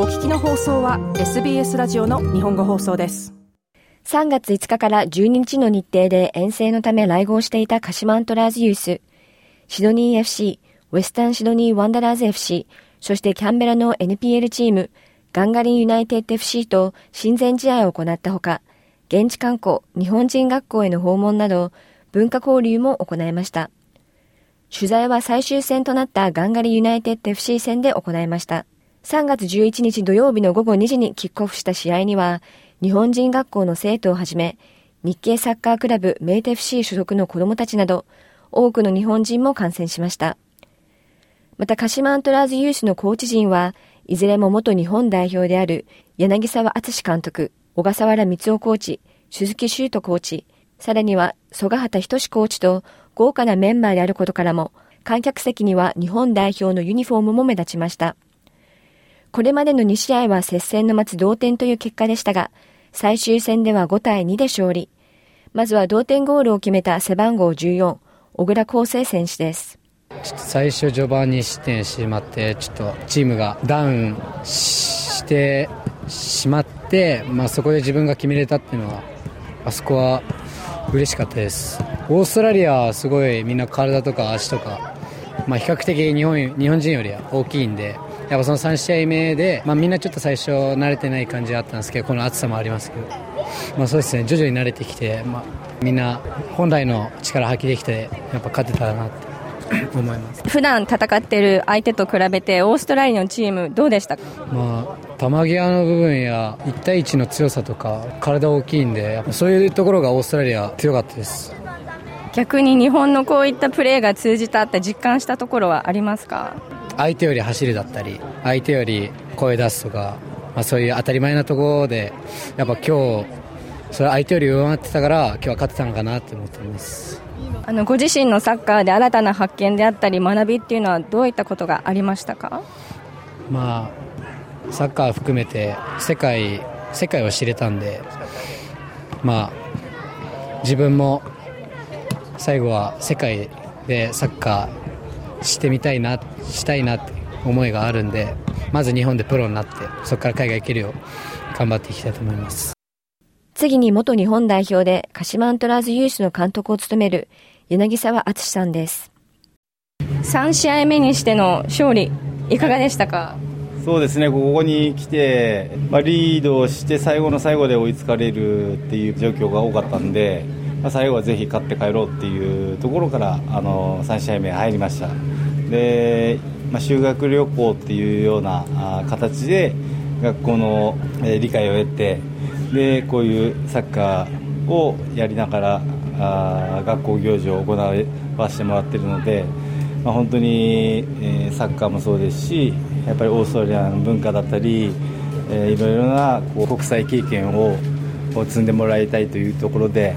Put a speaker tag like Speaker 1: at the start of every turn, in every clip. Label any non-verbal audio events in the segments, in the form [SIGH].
Speaker 1: お聞きの放送は SBS ラジオの日本語放送です
Speaker 2: 3月5日から12日の日程で遠征のため来合していた鹿島アントラーズユース、シドニー FC、ウェスタンシドニーワンダラーズ FC、そしてキャンベラの NPL チーム、ガンガリンユナイテッド FC と親善試合を行ったほか、現地観光、日本人学校への訪問など、文化交流も行いました。取材は最終戦となったガンガリユナイテッド FC 戦で行いました。3月11日土曜日の午後2時にキックオフした試合には、日本人学校の生徒をはじめ、日系サッカークラブメイテ FC 所属の子供たちなど、多くの日本人も観戦しました。また、鹿島アントラーズユースのコーチ陣は、いずれも元日本代表である柳沢敦監督、小笠原光夫コーチ、鈴木修斗コーチ、さらには曽我畑仁コーチと豪華なメンバーであることからも、観客席には日本代表のユニフォームも目立ちました。これまでの2試合は接戦の待つ同点という結果でしたが、最終戦では5対2で勝利。まずは同点ゴールを決めた背番号14、小倉康生選手です。
Speaker 3: ちょっと最初序盤に失点してしまって、ちょっとチームがダウンしてしまって、まあ、そこで自分が決めれたっていうのは、あそこは嬉しかったです。オーストラリアはすごいみんな体とか足とか、まあ、比較的日本日本人よりは大きいんで、やっぱその3試合目で、まあ、みんなちょっと最初慣れてない感じあったんですけどこの暑さもありますけど、まあ、そうですね徐々に慣れてきて、まあ、みんな本来の力発揮できてやっぱ勝てたらなって思います。
Speaker 1: 普段戦っている相手と比べてオーストラリアのチームどうでしたか、
Speaker 3: まあ、球際の部分や1対1の強さとか体大きいんでそういうところがオーストラリア強かったです。
Speaker 1: 逆に日本のこういったプレーが通じたって実感したところはありますか？
Speaker 3: 相手より走るだったり相手より声出すとか、まあ、そういう当たり前なところでやっぱ今日それ相手より上回ってたから今日は勝てたのかなと思っています。
Speaker 1: あのご自身のサッカーで新たな発見であったり学びっていうのはどういったことがありましたか？
Speaker 3: まあサッカー含めて世界世界を知れたんでまあ自分も最後は世界でサッカーしてみたいなしたいなって思いがあるんでまず日本でプロになってそこから海外行けるよう頑張っていきたいと思います。
Speaker 2: 次に元日本代表で鹿島アントラーズユースの監督を務める柳沢敦さんです。
Speaker 1: 3試合目にしての勝利いかがでしたか？
Speaker 4: そうですねここに来て、まあ、リードをして最後の最後で追いつかれるっていう状況が多かったんでまあ、最後はぜひ勝って帰ろうっていうところからあの3試合目入りましたで、まあ、修学旅行っていうような形で学校の、理解を得てでこういうサッカーをやりながらあ学校行事を行わせてもらっているので、まあ、本当に、え、サッカーもそうですしやっぱりオーストラリアの文化だったり、えー、いろいろなこう国際経験を積んでもらいたいというところで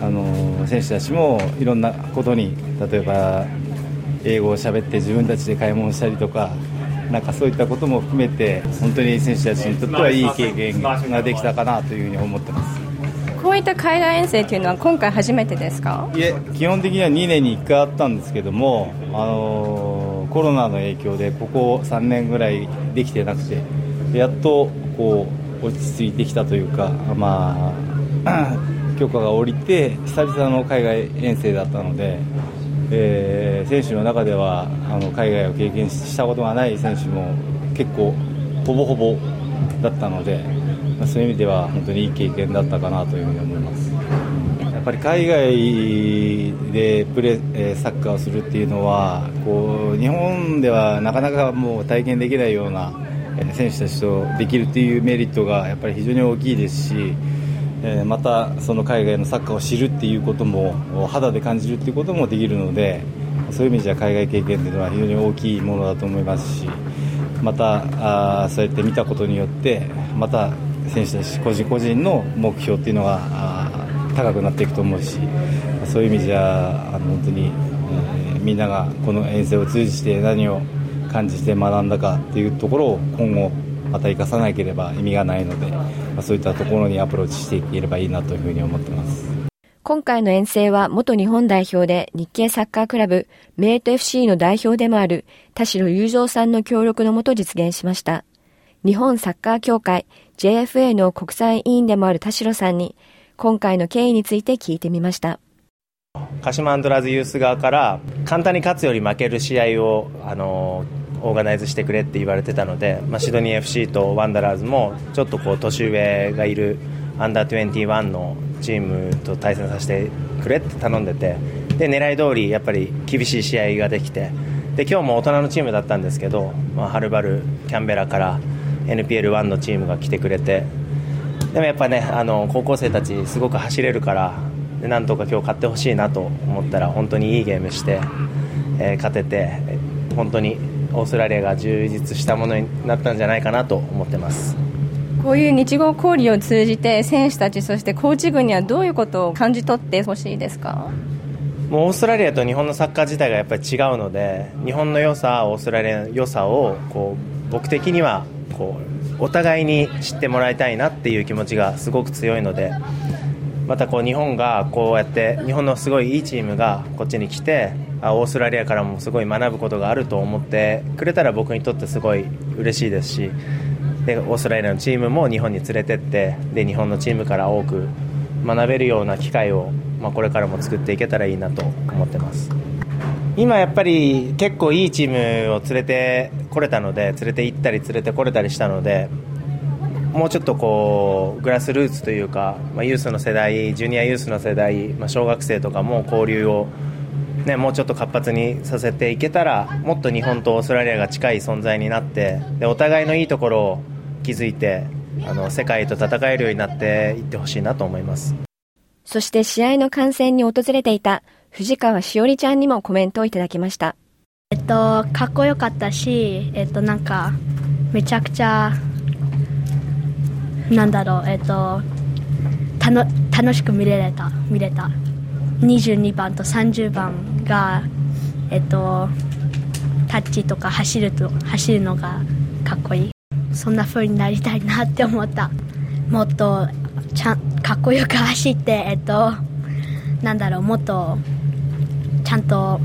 Speaker 4: あの選手たちもいろんなことに例えば英語を喋って自分たちで買い物したりとかなんかそういったことも含めて本当に選手たちにとってはいい経験ができたかなというふうに思ってます。
Speaker 1: こういった海外遠征というのは今回初めてですか？
Speaker 4: いえ基本的には2年に1回あったんですけども、あのコロナの影響でここ3年ぐらいできてなくてやっとこう落ち着いてきたというかまあ [CLEARS THROAT] 許可が下りて久々の海外遠征だったので、えー、選手の中ではあの海外を経験したことがない選手も結構ほぼほぼだったので、まあ、そういう意味では本当にいい経験だったかなというふうに思います。やっぱり海外でプレーサッカーをするっていうのはこう日本ではなかなかもう体験できないような選手たちとできるっていうメリットがやっぱり非常に大きいですしえまたその海外のサッカーを知るっていうことも肌で感じるっていうこともできるのでそういう意味では海外経験というのは非常に大きいものだと思いますしまたあそうやって見たことによってまた選手たち個人個人の目標っていうのが高くなっていくと思うしそういう意味じゃあの本当に、えー、みんながこの遠征を通じて何を感じて学んだかっていうところを今後また生かさなければ意味がないので、まあ、そういったところにアプローチしていければいいなというふうに思ってます。
Speaker 2: 今回の遠征は元日本代表で日系サッカークラブメイト FC の代表でもある田代雄三さんの協力のもと実現しました。日本サッカー協会 JFA の国際委員でもある田代さんに今回の経緯について聞いてみました
Speaker 5: 鹿島アントラーズユース側から簡単に勝つより負ける試合をあのオーガナイズしてくれって言われてたので、まあ、シドニー FC とワンダラーズもちょっとこう年上がいるアンダー21のチームと対戦させてくれって頼んでてで狙い通りやっぱり厳しい試合ができてで今日も大人のチームだったんですけど、まあ、はるばるキャンベラから NPL1 のチームが来てくれてでもやっぱねあの高校生たちすごく走れるからでなんとか今日勝ってほしいなと思ったら本当にいいゲームして、えー、勝てて本当にオーストラリアが充実したものになったんじゃないかなと思ってます。
Speaker 1: こういう日豪交流を通じて選手たちそしてコーチ軍にはどういうことを感じ取ってほしいですか？
Speaker 5: もうオーストラリアと日本のサッカー自体がやっぱり違うので日本の良さオーストラリアの良さをこう僕的にはこうお互いに知ってもらいたいなっていう気持ちがすごく強いのでまたこう日本がこうやって日本のすごいいいチームがこっちに来てオーストラリアからもすごい学ぶことがあると思ってくれたら僕にとってすごい嬉しいですしでオーストラリアのチームも日本に連れてってで日本のチームから多く学べるような機会を、まあ、これからも作っていけたらいいなと思ってます。今やっぱり結構いいチームを連れてこれたので連れて行ったり連れてこれたりしたのでもうちょっとこうグラスルーツというか、まあ、ユースの世代ジュニアユースの世代、まあ、小学生とかも交流を、ね、もうちょっと活発にさせていけたらもっと日本とオーストラリアが近い存在になってでお互いのいいところを気づいてあの世界と戦えるようになっていってほしいなと思います。
Speaker 2: そして試合の観戦に訪れていた藤川しおりちゃんにもコメントをいただきました。
Speaker 6: えっとかっこよかったしえっとなんかめちゃくちゃなんだろう、えっと、たの楽しく見れれた見れた。22番と30番が、えっと、タッチとか走ると走るのがかっこいい。そんな風になりたいなって思った。もっとちゃんかっこよく走って、えっと、なんだろうもっとちゃんと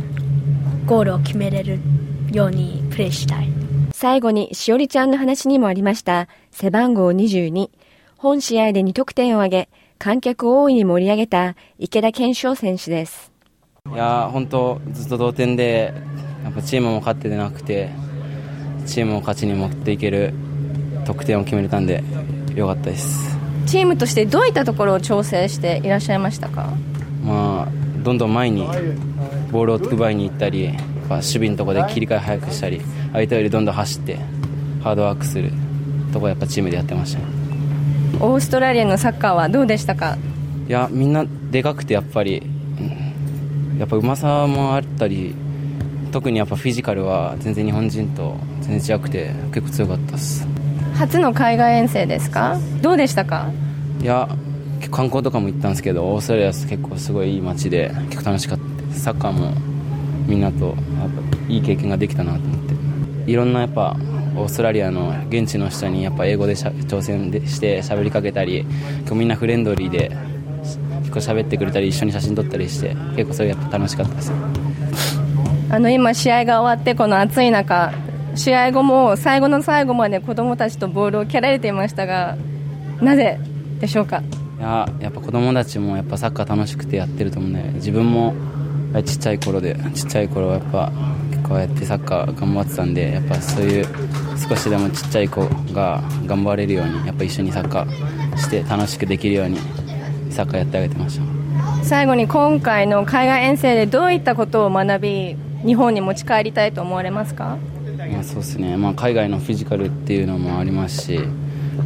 Speaker 6: ゴールを決めれるようにプレーしたい。
Speaker 2: 最後にしおりちゃんの話にもありました。背番号22本試合で2得点を挙げ、観客を大いに盛り上げた池田健翔選手です。
Speaker 7: いや本当ずっと同点でやっぱチームも勝ってなくてチームを勝ちに持っていける得点を決めれたんでよかったです。
Speaker 1: チームとしてどういったところを調整していらっしゃいましたか、
Speaker 7: まあ、どんどん前にボールを奪いに行ったり守備のところで切り替え早くしたり相手よりどんどん走ってハードワークするところやっぱチームでやってましたね
Speaker 1: オーストラリアのサッカーはどうでしたか？
Speaker 7: いやみんなでかくてやっぱり。やっぱうまさもあったり特にやっぱフィジカルは全然日本人と全然違くて結構強かったです。
Speaker 1: 初の海外遠征ですか？どうでしたか？
Speaker 7: いや観光とかも行ったんですけどオーストラリア結構すごいいい街で結構楽しかったサッカーもみんなとやっぱいい経験ができたなと思って。いろんなやっぱオーストラリアの現地の人にやっぱ英語で挑戦でして喋りかけたりみんなフレンドリーで結構喋ってくれたり一緒に写真撮ったりして結構それやっぱ楽しかったです
Speaker 1: あの今試合が終わってこの暑い中試合後も最後の最後まで子供たちとボールを蹴られていましたがなぜでしょうか？
Speaker 7: いややっぱ子供たちもやっぱサッカー楽しくてやってると思うので自分もちっちゃい頃でちっちゃい頃はやっぱこうやってサッカー頑張ってたんでやっぱそういう少しでもちっちゃい子が頑張れるようにやっぱ一緒にサッカーして楽しくできるようにサッカーやってあげてました。
Speaker 1: 最後に今回の海外遠征でどういったことを学び日本に持ち帰りたいと思われますか、
Speaker 7: まあ、そうですね、まあ、海外のフィジカルっていうのもありますし、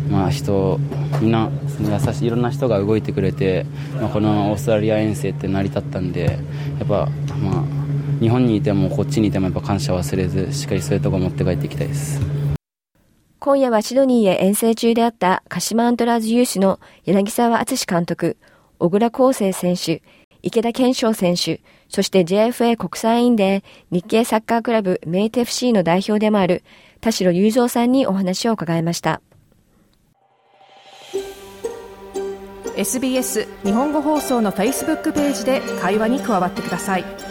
Speaker 7: まあ人、みんな優しいいろんな人が動いてくれて、まあ、このオーストラリア遠征って成り立ったんでやっぱ、まあ、日本にいてもこっちにいてもやっぱ感謝忘れずしっかりそういうところ持って帰っていきたいです
Speaker 2: 今夜はシドニーへ遠征中であった鹿島アントラーズユースの柳沢敦監督小倉康生選手池田健翔選手そして JFA 国際委員で日系サッカークラブメイテ FC の代表でもある田代雄三さんにお話を伺いました
Speaker 8: SBS 日本語放送の Facebook ページで会話に加わってください。「